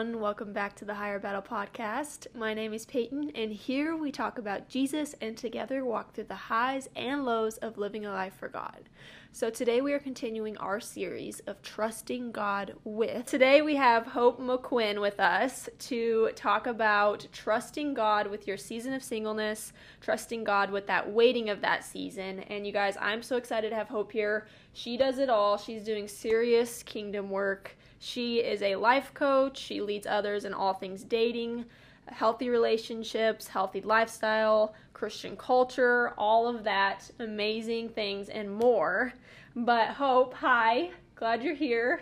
everyone. Welcome back to the Higher Battle Podcast. My name is Peyton, and here we talk about Jesus and together walk through the highs and lows of living a life for God. So, today we are continuing our series of trusting God with. Today we have Hope Moquin with us to talk about trusting God with your season of singleness, trusting God with that waiting of that season. And you guys, I'm so excited to have Hope here. She does it all, she's doing serious kingdom work she is a life coach. She leads others in all things dating, healthy relationships, healthy lifestyle, Christian culture, all of that amazing things and more. But Hope, hi. Glad you're here.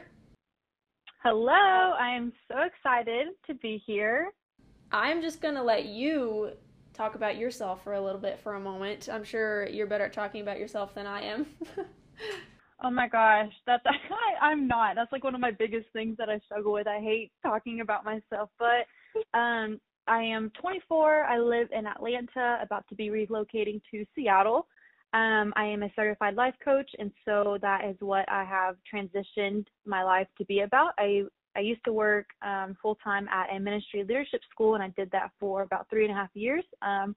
Hello. I am so excited to be here. I'm just going to let you talk about yourself for a little bit for a moment. I'm sure you're better at talking about yourself than I am. Oh my gosh, that's I, I'm not. That's like one of my biggest things that I struggle with. I hate talking about myself, but um I am 24. I live in Atlanta, about to be relocating to Seattle. Um, I am a certified life coach, and so that is what I have transitioned my life to be about. I I used to work um, full time at a ministry leadership school, and I did that for about three and a half years. Um,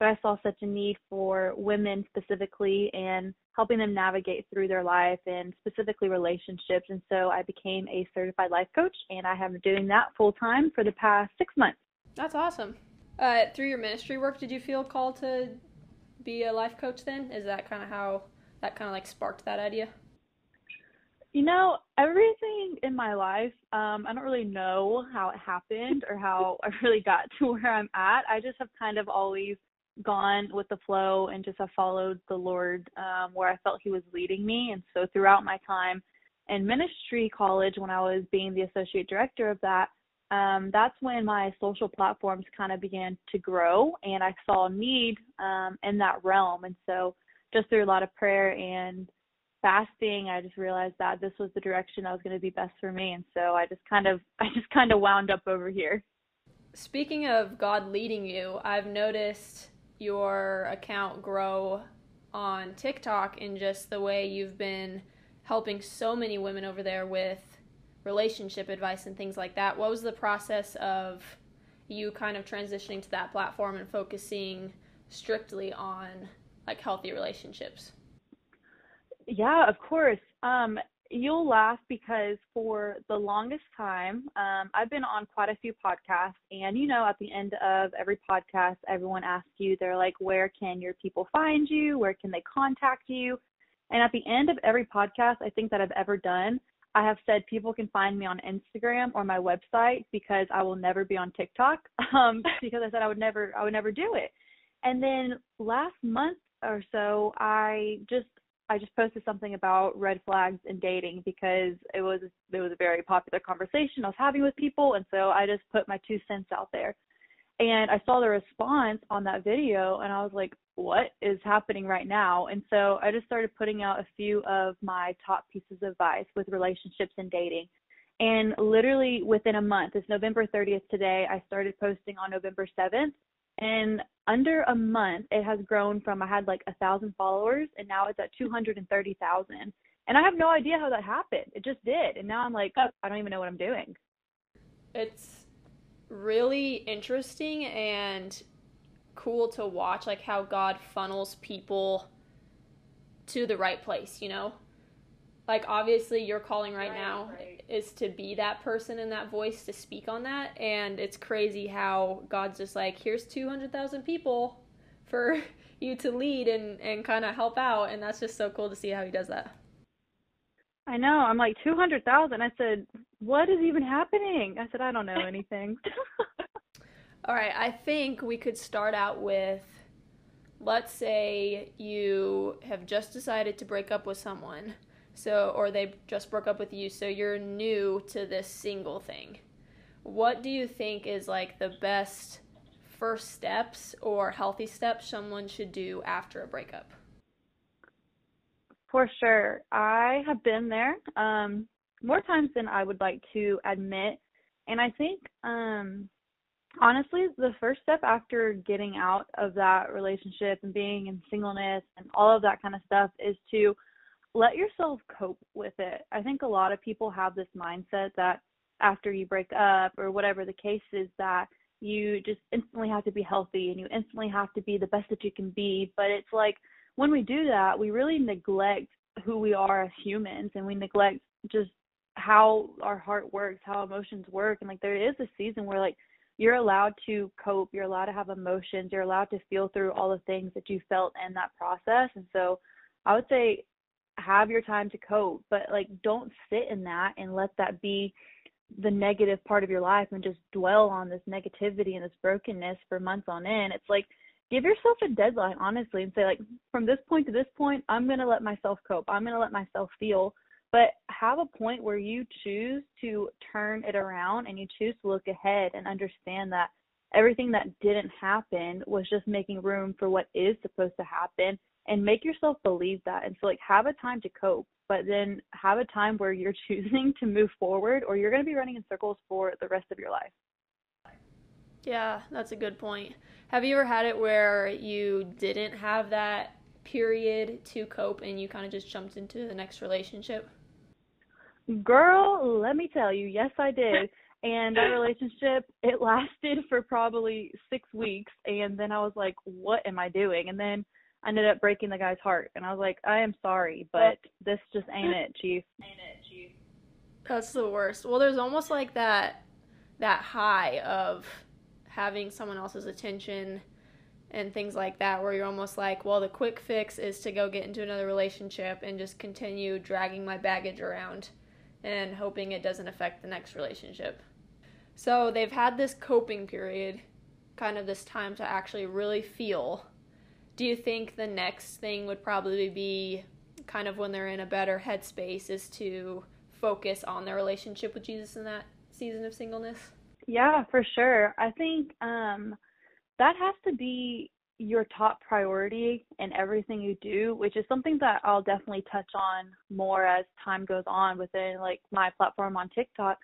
but I saw such a need for women specifically and helping them navigate through their life and specifically relationships. And so I became a certified life coach, and I have been doing that full time for the past six months. That's awesome. Uh, through your ministry work, did you feel called to be a life coach then? Is that kind of how that kind of like sparked that idea? You know, everything in my life, um, I don't really know how it happened or how I really got to where I'm at. I just have kind of always gone with the flow and just have followed the Lord um, where I felt He was leading me. And so throughout my time in ministry college, when I was being the associate director of that, um, that's when my social platforms kind of began to grow, and I saw a need um, in that realm. And so, just through a lot of prayer and fasting, I just realized that this was the direction that was going to be best for me. And so, I just kind of, I just kind of wound up over here. Speaking of God leading you, I've noticed your account grow on TikTok in just the way you've been helping so many women over there with relationship advice and things like that. What was the process of you kind of transitioning to that platform and focusing strictly on like healthy relationships? Yeah, of course. Um, you'll laugh because for the longest time, um, I've been on quite a few podcasts, and you know, at the end of every podcast, everyone asks you, they're like, where can your people find you? Where can they contact you? And at the end of every podcast, I think that I've ever done, I have said people can find me on Instagram or my website because I will never be on TikTok. Um, because I said I would never, I would never do it. And then last month or so, I just I just posted something about red flags in dating because it was it was a very popular conversation I was having with people, and so I just put my two cents out there. And I saw the response on that video, and I was like, "What is happening right now?" And so I just started putting out a few of my top pieces of advice with relationships and dating. And literally within a month, it's November 30th today. I started posting on November 7th, and under a month it has grown from i had like a thousand followers and now it's at 230000 and i have no idea how that happened. It just did. And now i'm like oh, i don't even know what i'm doing. It's really interesting and cool to watch like how god funnels people to the right place you know like obviously your calling right, right now right. is to be that person and that voice to speak on that and it's crazy how god's just like here's 200000 people for you to lead and and kind of help out and that's just so cool to see how he does that. I know. I'm like 200000 i said what is even happening? I said i don't know anything. All right i think we could start out with let's say you have just decided to break up with someone so or they just broke up with you so you're new to this single thing. What do you think is like the best first steps or healthy steps someone should do after a breakup? For sure. I have been there um more times than i would like to admit. And i think um honestly the first step after getting out of that relationship and being in singleness and all of that kind of stuff is to let yourself cope with it. I think a lot of people have this mindset that after you break up or whatever the case is that you just instantly have to be healthy and you instantly have to be the best that you can be. But it's like when we do that, we really neglect who we are as humans and we neglect just how our heart works, how emotions work. And like there is a season where like you're allowed to cope, you're allowed to have emotions, you're allowed to feel through all the things that you felt in that process. And so I would say have your time to cope, but like don't sit in that and let that be the negative part of your life and just dwell on this negativity and this brokenness for months on end. It's like give yourself a deadline honestly and say like from this point to this point I'm going to let myself cope. I'm going to let myself feel but have a point where you choose to turn it around and you choose to look ahead and understand that everything that didn't happen was just making room for what is supposed to happen and make yourself believe that. And so like have a time to cope but then have a time where you're choosing to move forward or you're going to be running in circles for the rest of your life. Yeah that's a good point. Have you ever had it where you didn't have that period to cope and you kind of just jumped into the next relationship? Girl, let me tell you, yes, I did. And that relationship, it lasted for probably six weeks. And then I was like, what am I doing? And then I ended up breaking the guy's heart. And I was like, I am sorry, but this just ain't it, Chief. Ain't it, Chief. That's the worst. Well, there's almost like that that high of having someone else's attention and things like that where you're almost like, well, the quick fix is to go get into another relationship and just continue dragging my baggage around and hoping it doesn't affect the next relationship. So they've had this coping period, kind of this time to actually really feel. Do you think the next thing would probably be kind of when they're in a better headspace is to focus on their relationship with Jesus in that season of singleness? Yeah, for sure. I think um that has to be your top priority in everything you do, which is something that I'll definitely touch on more as time goes on within like my platform on TikTok.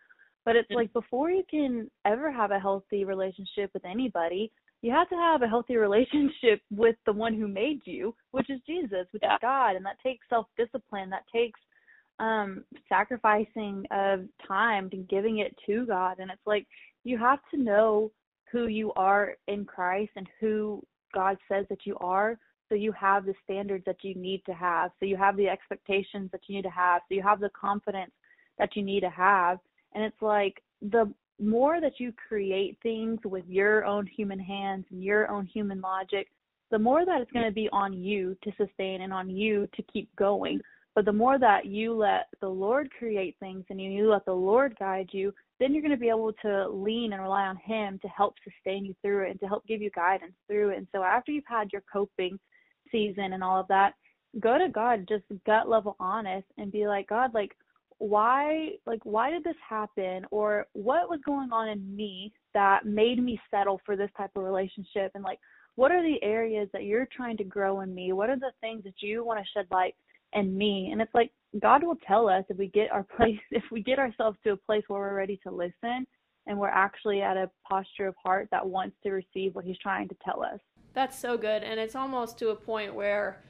But it's like before you can ever have a healthy relationship with anybody, you have to have a healthy relationship with the one who made you, which is Jesus, which yeah. is God, and that takes self-discipline, that takes um sacrificing of time and giving it to God. And it's like you have to know who you are in Christ and who God says that you are. So you have the standards that you need to have. So you have the expectations that you need to have. So you have the confidence that you need to have. And it's like the more that you create things with your own human hands and your own human logic, the more that it's going to be on you to sustain and on you to keep going. But the more that you let the Lord create things and you let the Lord guide you, then you're going to be able to lean and rely on Him to help sustain you through it and to help give you guidance through it. And so after you've had your coping season and all of that, go to God, just gut level honest, and be like, God, like, why like why did this happen? Or what was going on in me that made me settle for this type of relationship? And like what are the areas that you're trying to grow in me? What are the things that you want to shed light and me. And it's like God will tell us if we get our place, if we get ourselves to a place where we're ready to listen and we're actually at a posture of heart that wants to receive what He's trying to tell us. That's so good. And it's almost to a point where,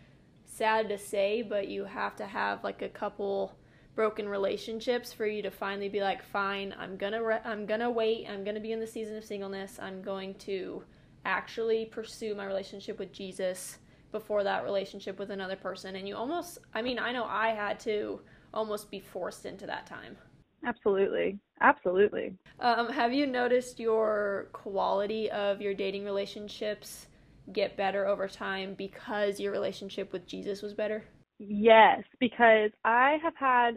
sad to say, but you have to have like a couple broken relationships for you to finally be like fine i'm gonna re- i'm gonna wait i'm gonna be in the season of singleness i'm going to actually pursue my relationship with jesus before that relationship with another person and you almost i mean i know i had to almost be forced into that time. Absolutely. Absolutely. Um, have you noticed your quality of your dating relationships get better over time because your relationship with jesus was better? Yes because i have had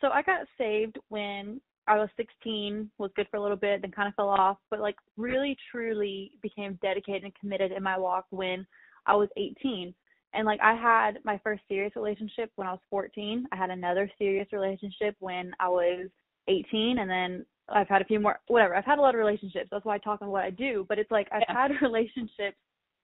so i got saved when I was 16, was good for a little bit, then kind of fell off, but like really truly became dedicated and committed in my walk when I was 18. And like I had my first serious relationship when I was 14. I had another serious relationship when I was 18 and then I've had a few more whatever. I've had a lot of relationships. That's why I talk on what I do, but it's like I've yeah. had relationships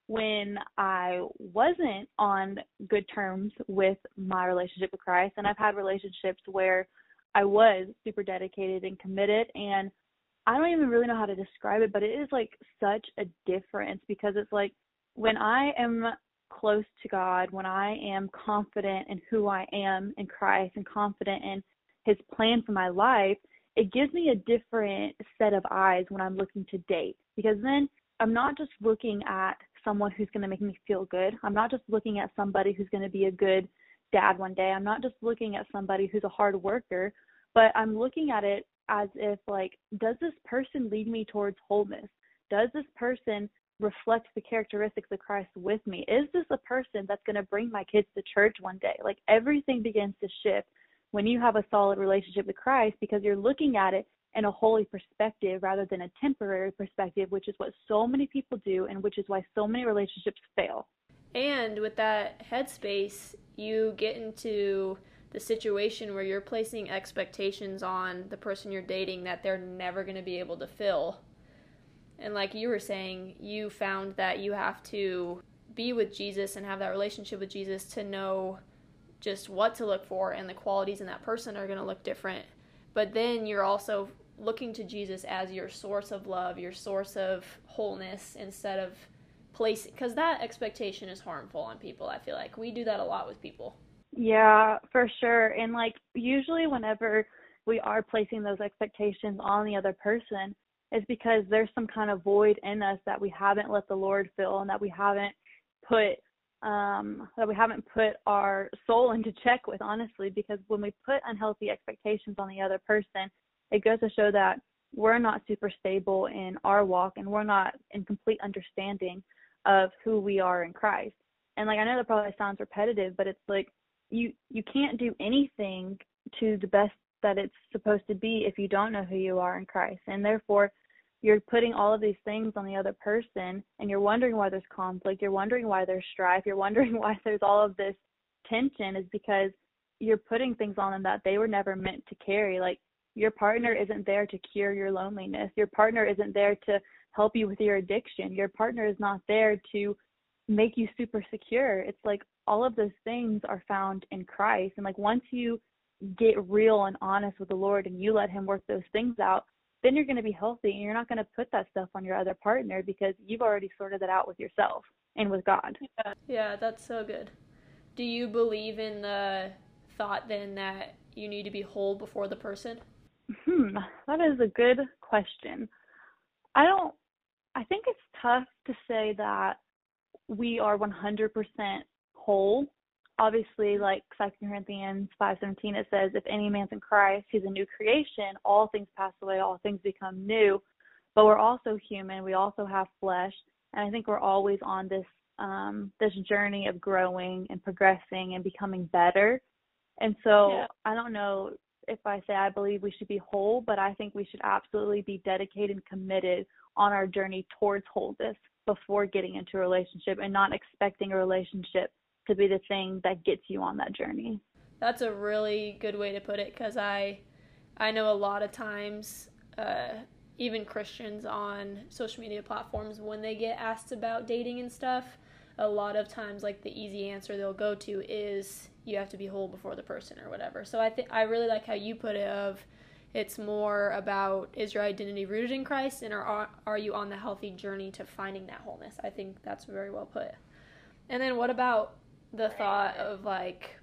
when I wasn't on good terms with my relationship with Christ and I've had relationships where I was super dedicated and committed and I don't even really know how to describe it, but it is like such a difference because it's like when I am close to God, when I am confident in who I am in Christ and confident in his plan for my life, it gives me a different set of eyes when I'm looking to date because then I'm not just looking at someone who's going to make me feel good. I'm not just looking at somebody who's going to be a good dad one day. I'm not just looking at somebody who's a hard worker, but I'm looking at it as if like does this person lead me towards wholeness? Does this person reflect the characteristics of Christ with me? Is this a person that's going to bring my kids to church one day? Like everything begins to shift when you have a solid relationship with Christ because you're looking at it in a holy perspective rather than a temporary perspective, which is what so many people do and which is why so many relationships fail. And with that headspace, you get into the situation where you're placing expectations on the person you're dating that they're never going to be able to fill. And like you were saying, you found that you have to be with Jesus and have that relationship with Jesus to know just what to look for, and the qualities in that person are going to look different. But then you're also looking to Jesus as your source of love, your source of wholeness, instead of place because that expectation is harmful on people. I feel like we do that a lot with people. Yeah, for sure. And like usually whenever we are placing those expectations on the other person is because there's some kind of void in us that we haven't let the Lord fill and that we haven't put um that we haven't put our soul into check with honestly because when we put unhealthy expectations on the other person it goes to show that we're not super stable in our walk and we're not in complete understanding of who we are in Christ. And like I know that probably sounds repetitive, but it's like you you can't do anything to the best that it's supposed to be if you don't know who you are in Christ. And therefore you're putting all of these things on the other person and you're wondering why there's conflict, you're wondering why there's strife, you're wondering why there's all of this tension is because you're putting things on them that they were never meant to carry. Like your partner isn't there to cure your loneliness. Your partner isn't there to help you with your addiction. Your partner is not there to make you super secure. It's like all of those things are found in Christ. And like once you get real and honest with the Lord and you let Him work those things out, then you're going to be healthy and you're not going to put that stuff on your other partner because you've already sorted that out with yourself and with God. Yeah, yeah that's so good. Do you believe in the thought then that you need to be whole before the person? Hmm, that is a good question. I don't I think it's tough to say that we are 100% whole. Obviously, like second Corinthians 5:17 it says if any man's in Christ, he's a new creation, all things pass away, all things become new. But we're also human, we also have flesh, and I think we're always on this um this journey of growing and progressing and becoming better. And so yeah. I don't know if I say I believe we should be whole, but I think we should absolutely be dedicated and committed on our journey towards wholeness before getting into a relationship and not expecting a relationship to be the thing that gets you on that journey. That's a really good way to put it because I I know a lot of times uh, even Christians on social media platforms when they get asked about dating and stuff, a lot of times like the easy answer they'll go to is you have to be whole before the person or whatever. So I think I really like how you put it of it's more about is your identity rooted in Christ and are are you on the healthy journey to finding that wholeness? I think that's very well put. And then what about the thought of like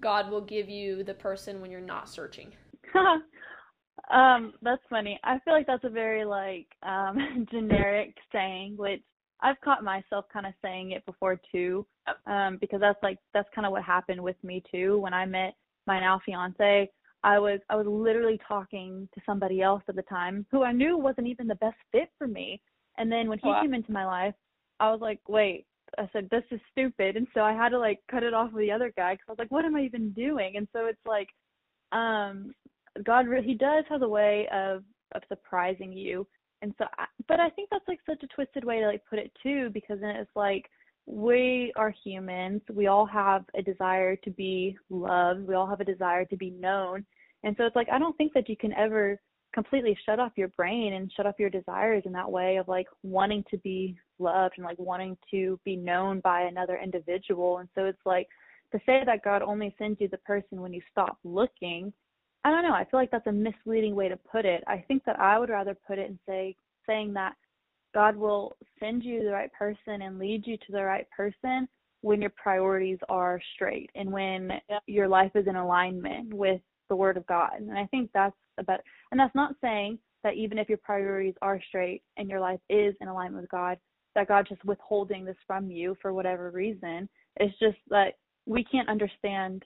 God will give you the person when you're not searching? um, that's funny. I feel like that's a very like um generic saying, which I've caught myself kind of saying it before too, um, because that's like that's kind of what happened with me too when I met my now fiance. I was I was literally talking to somebody else at the time who I knew wasn't even the best fit for me. And then when he wow. came into my life, I was like, wait. I said this is stupid, and so I had to like cut it off with the other guy because I was like, what am I even doing? And so it's like, um, God, really he does have a way of of surprising you. And so I, but i think that's like such a twisted way to like put it too because then it's like we are humans. We all have a desire to be loved. We all have a desire to be known. And so it's like i don't think that you can ever completely shut off your brain and shut off your desires in that way of like wanting to be loved and like wanting to be known by another individual and so it's like to say that god only sends you the person when you stop looking I don't know. I feel like that's a misleading way to put it. I think that I would rather put it and say saying that God will send you the right person and lead you to the right person when your priorities are straight and when your life is in alignment with the word of God. And I think that's about and that's not saying that even if your priorities are straight and your life is in alignment with God, that God's just withholding this from you for whatever reason. It's just that we can't understand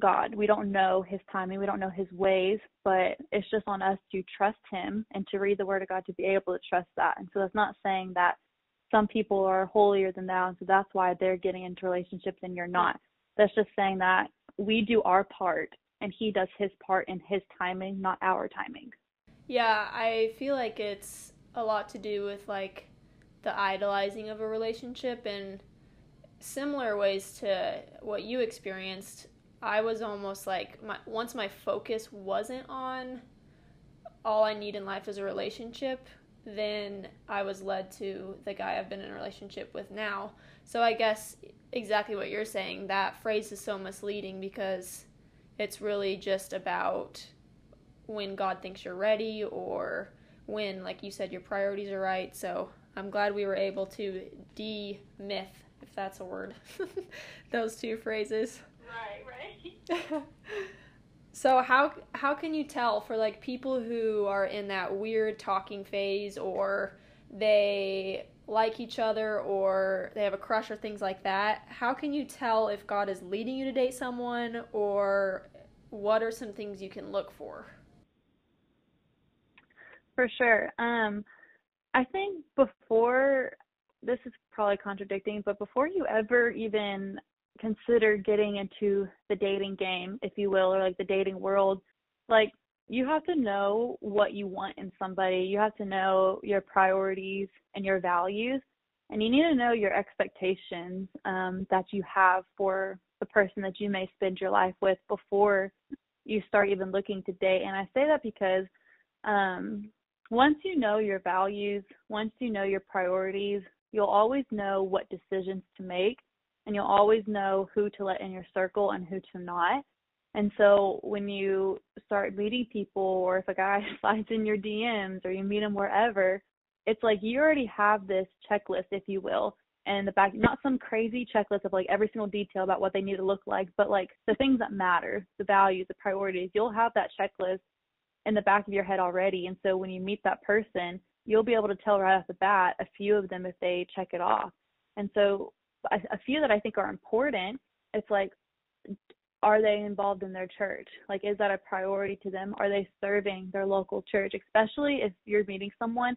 God. We don't know his timing, we don't know his ways, but it's just on us to trust him and to read the word of God to be able to trust that. And so that's not saying that some people are holier than thou and so that's why they're getting into relationships and you're not. That's just saying that we do our part and he does his part in his timing, not our timing. Yeah, I feel like it's a lot to do with like the idolizing of a relationship and similar ways to what you experienced. I was almost like my once my focus wasn't on all I need in life is a relationship, then I was led to the guy I've been in a relationship with now. So I guess exactly what you're saying, that phrase is so misleading because it's really just about when God thinks you're ready or when, like you said, your priorities are right. So I'm glad we were able to de myth, if that's a word, those two phrases. Right, right. so how how can you tell for like people who are in that weird talking phase or they like each other or they have a crush or things like that, how can you tell if God is leading you to date someone or what are some things you can look for? For sure. Um, I think before this is probably contradicting, but before you ever even consider getting into the dating game, if you will, or like the dating world, like you have to know what you want in somebody. You have to know your priorities and your values, and you need to know your expectations um, that you have for the person that you may spend your life with before you start even looking to date. And I say that because um, once you know your values, once you know your priorities, you'll always know what decisions to make and you'll always know who to let in your circle and who to not. And so when you start meeting people, or if a guy slides in your DMs, or you meet him wherever, it's like you already have this checklist, if you will, and the back, not some crazy checklist of like every single detail about what they need to look like, but like the things that matter, the values, the priorities. You'll have that checklist in the back of your head already. And so when you meet that person, you'll be able to tell right off the bat a few of them if they check it off. And so a, a few that I think are important, it's like, are they involved in their church? Like, is that a priority to them? Are they serving their local church? Especially if you're meeting someone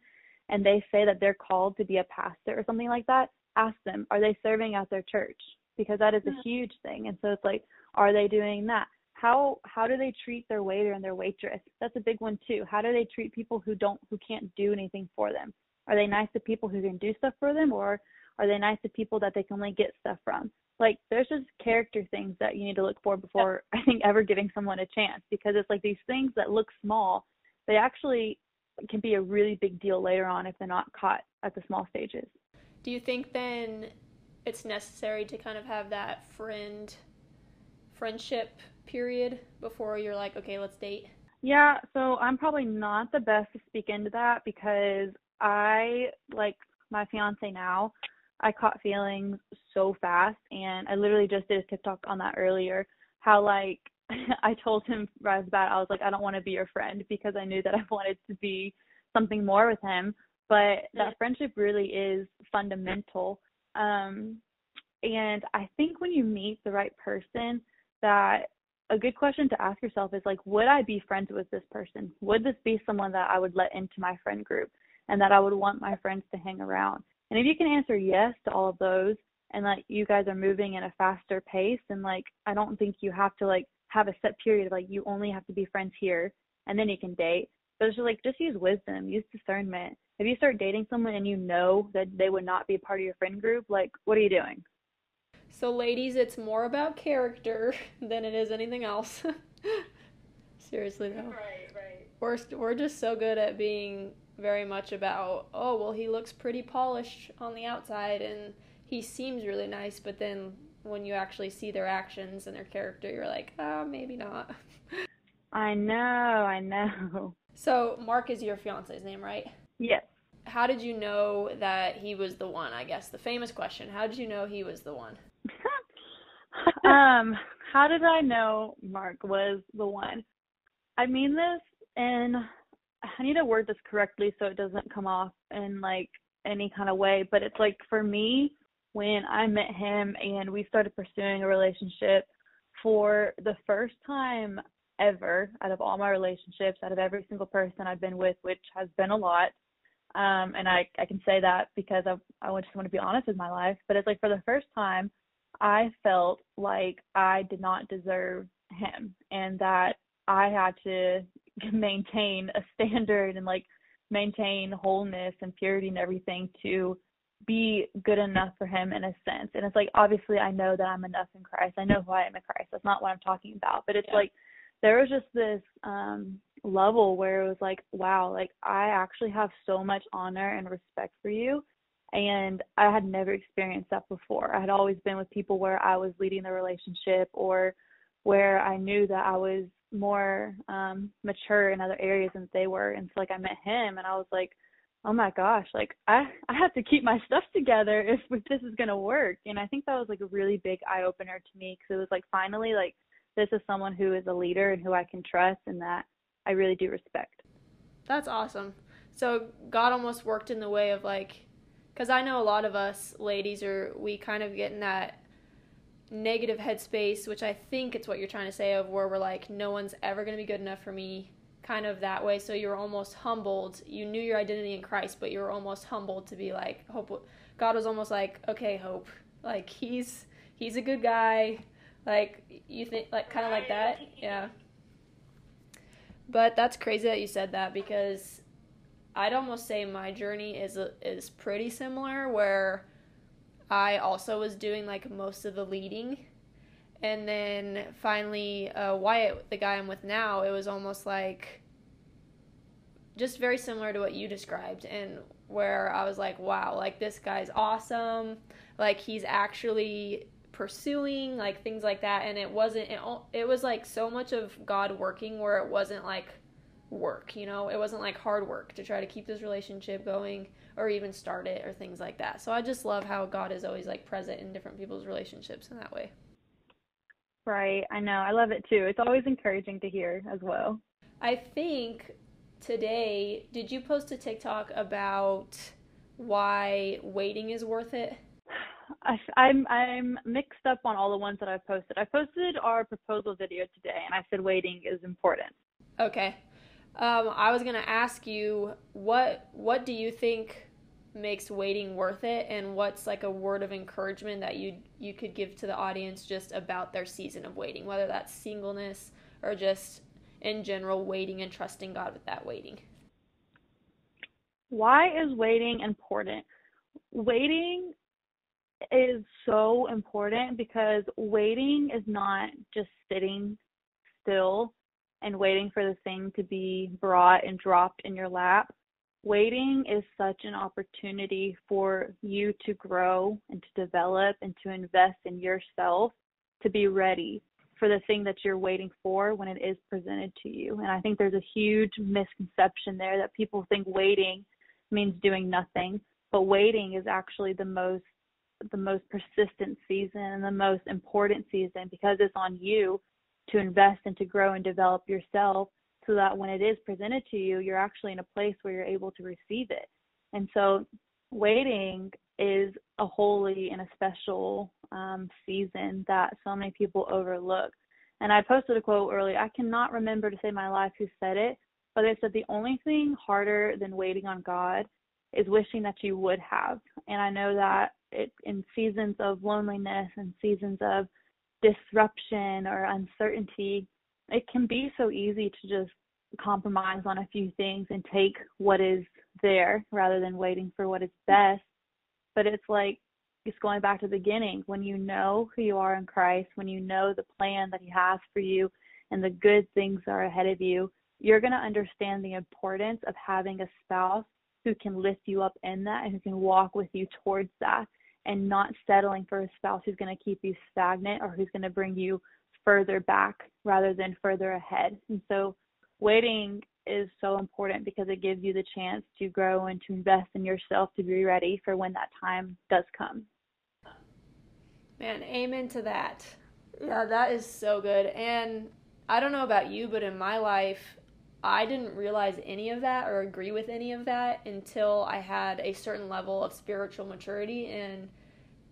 and they say that they're called to be a pastor or something like that, ask them, are they serving at their church? Because that is a huge thing. And so it's like, are they doing that? How how do they treat their waiter and their waitress? That's a big one too. How do they treat people who don't who can't do anything for them? Are they nice to people who can do stuff for them or are they nice to people that they can only get stuff from? Like there's just character things that you need to look for before i think ever giving someone a chance because it's like these things that look small they actually can be a really big deal later on if they're not caught at the small stages. Do you think then it's necessary to kind of have that friend friendship period before you're like, okay, let's date? Yeah, so I'm probably not the best to speak into that because I like my fiance now. I caught feelings so fast, and I literally just did a TikTok on that earlier. How like I told him right off the bat, I was like, I don't want to be your friend because I knew that I wanted to be something more with him. But that friendship really is fundamental. Um, and I think when you meet the right person, that a good question to ask yourself is like, would I be friends with this person? Would this be someone that I would let into my friend group and that I would want my friends to hang around? And if you can answer yes to all of those and like you guys are moving in a faster pace and like I don't think you have to like have a set period of like you only have to be friends here and then you can date. But it's just like just use wisdom, use discernment. If you start dating someone and you know that they would not be part of your friend group, like what are you doing? So, ladies, it's more about character than it is anything else. Seriously, though. Right, right. We're, we're just so good at being very much about, oh, well, he looks pretty polished on the outside and he seems really nice, but then when you actually see their actions and their character, you're like, oh, maybe not. I know, I know. So, Mark is your fiance's name, right? Yes. How did you know that he was the one? I guess the famous question. How did you know he was the one? um, how did I know Mark was the one? I mean this and I need to word this correctly so it doesn't come off in like any kind of way, but it's like for me when I met him and we started pursuing a relationship for the first time ever out of all my relationships, out of every single person I've been with, which has been a lot. Um, and I, I can say that because I, I just want to be honest with my life. But it's like for the first time, I felt like I did not deserve him and that I had to maintain a standard and like maintain wholeness and purity and everything to be good enough for him in a sense. And it's like obviously I know that I'm enough in Christ. I know who I am in Christ. That's not what I'm talking about. But it's yeah. like there was just this um level where it was like, wow, like I actually have so much honor and respect for you. And I had never experienced that before. I had always been with people where I was leading the relationship or where I knew that I was more um mature in other areas than they were. And so like I met him and I was like, oh my gosh, like I I have to keep my stuff together if, if this is gonna work. And I think that was like a really big eye opener to me because it was like finally like this is someone who is a leader and who I can trust and that I really do respect. That's awesome. So God almost worked in the way of like, because I know a lot of us ladies are we kind of get in that negative headspace, which I think it's what you're trying to say of where we're like, no one's ever gonna be good enough for me kind of that way. So you were almost humbled. You knew your identity in Christ, but you were almost humbled to be like, hope. God was almost like, okay, hope. Like he's he's a good guy. Like you think, like kind of like that, yeah. But that's crazy that you said that because I'd almost say my journey is is pretty similar where I also was doing like most of the leading. And then finally uh, Wyatt, the guy I'm with now, it was almost like just very similar to what you described, and where I was like, wow, like this guy's awesome, like he's actually pursuing like things like that. And it wasn't it, it was like so much of god working where it wasn't like work you know it wasn't like hard work to try to keep this relationship going or even start it or things like that so i just love how god is always like present in different people's relationships in that way Right. I know. I love it too. It's always encouraging to hear as well. I think today, did you post a TikTok about why waiting is worth it? I, I'm I'm mixed up on all the ones that I've posted. I posted our proposal video today, and I said waiting is important. Okay. Um, I was gonna ask you what what do you think makes waiting worth it? And what's like a word of encouragement that you you could give to the audience just about their season of waiting whether that's singleness or just in general waiting and trusting God with that waiting? Why is waiting important? Waiting is so important because waiting is not just sitting still and waiting for the thing to be brought and dropped in your lap waiting is such an opportunity for you to grow and to develop and to invest in yourself to be ready for the thing that you're waiting for when it is presented to you. And I think there's a huge misconception there that people think waiting means doing nothing, but waiting is actually the most the most persistent season and the most important season because it's on you to invest and to grow and develop yourself so that when it is presented to you, you're actually in a place where you're able to receive it. And so waiting is a holy and a special um, season that so many people overlook. And I posted a quote earlier. I cannot remember to say my life who said it, but they said the only thing harder than waiting on God is wishing that you would have. And I know that it, in seasons of loneliness and seasons of disruption or uncertainty, it can be so easy to just compromise on a few things and take what is there rather than waiting for what is best. But it's like it's going back to the beginning when you know who you are in Christ, when you know the plan that He has for you and the good things are ahead of you, you're going to understand the importance of having a spouse who can lift you up in that and who can walk with you towards that and not settling for a spouse who's going to keep you stagnant or who's going to bring you further back rather than further ahead. And so waiting is so important because it gives you the chance to grow and to invest in yourself to be ready for when that time does come. Man, amen to that. Yeah, that is so good. And I don't know about you, but in my life, I didn't realize any of that or agree with any of that until I had a certain level of spiritual maturity and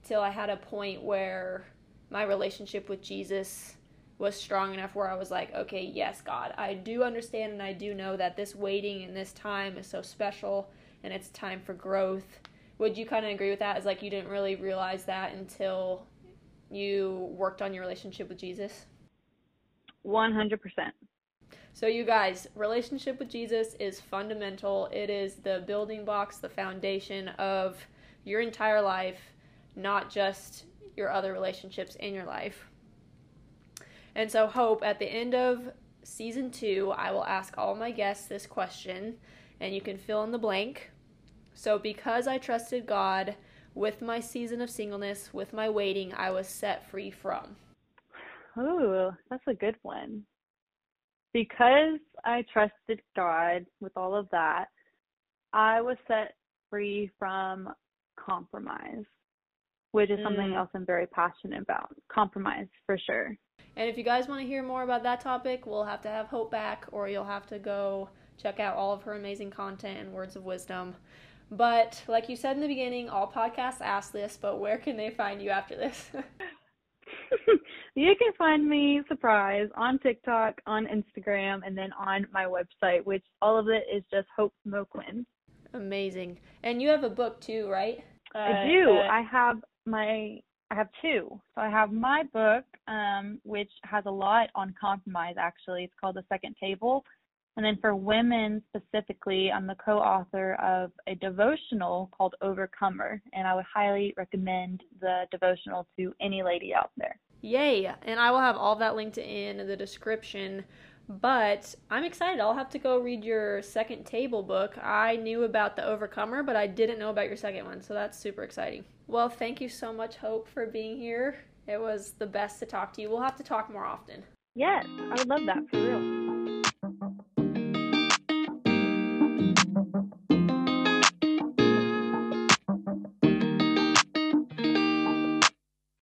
till I had a point where my relationship with Jesus was strong enough where I was like, okay, yes, God, I do understand and I do know that this waiting and this time is so special and it's time for growth. Would you kind of agree with that? As like you didn't really realize that until you worked on your relationship with Jesus? 100%. So, you guys, relationship with Jesus is fundamental. It is the building blocks, the foundation of your entire life, not just your other relationships in your life. And so, Hope, at the end of season two, I will ask all my guests this question, and you can fill in the blank. So, because I trusted God with my season of singleness, with my waiting, I was set free from. Ooh, that's a good one. Because I trusted God with all of that, I was set free from compromise, which is something Mm. else I'm very passionate about. Compromise, for sure. And if you guys want to hear more about that topic, we'll have to have Hope back, or you'll have to go check out all of her amazing content and words of wisdom. But like you said in the beginning, all podcasts ask this, but where can they find you after this? you can find me, surprise, on TikTok, on Instagram, and then on my website, which all of it is just Hope Moquin. Amazing. And you have a book too, right? I do. Uh, I have my I have two. So I have my book, um, which has a lot on compromise actually. It's called The Second Table. And then for women specifically, I'm the co author of a devotional called Overcomer. And I would highly recommend the devotional to any lady out there. Yay! And I will have all that linked in the description. But I'm excited. I'll have to go read your second table book. I knew about the Overcomer, but I didn't know about your second one, so that's super exciting. Well, thank you so much, Hope, for being here. It was the best to talk to you. We'll have to talk more often. Yes, I would love that for real.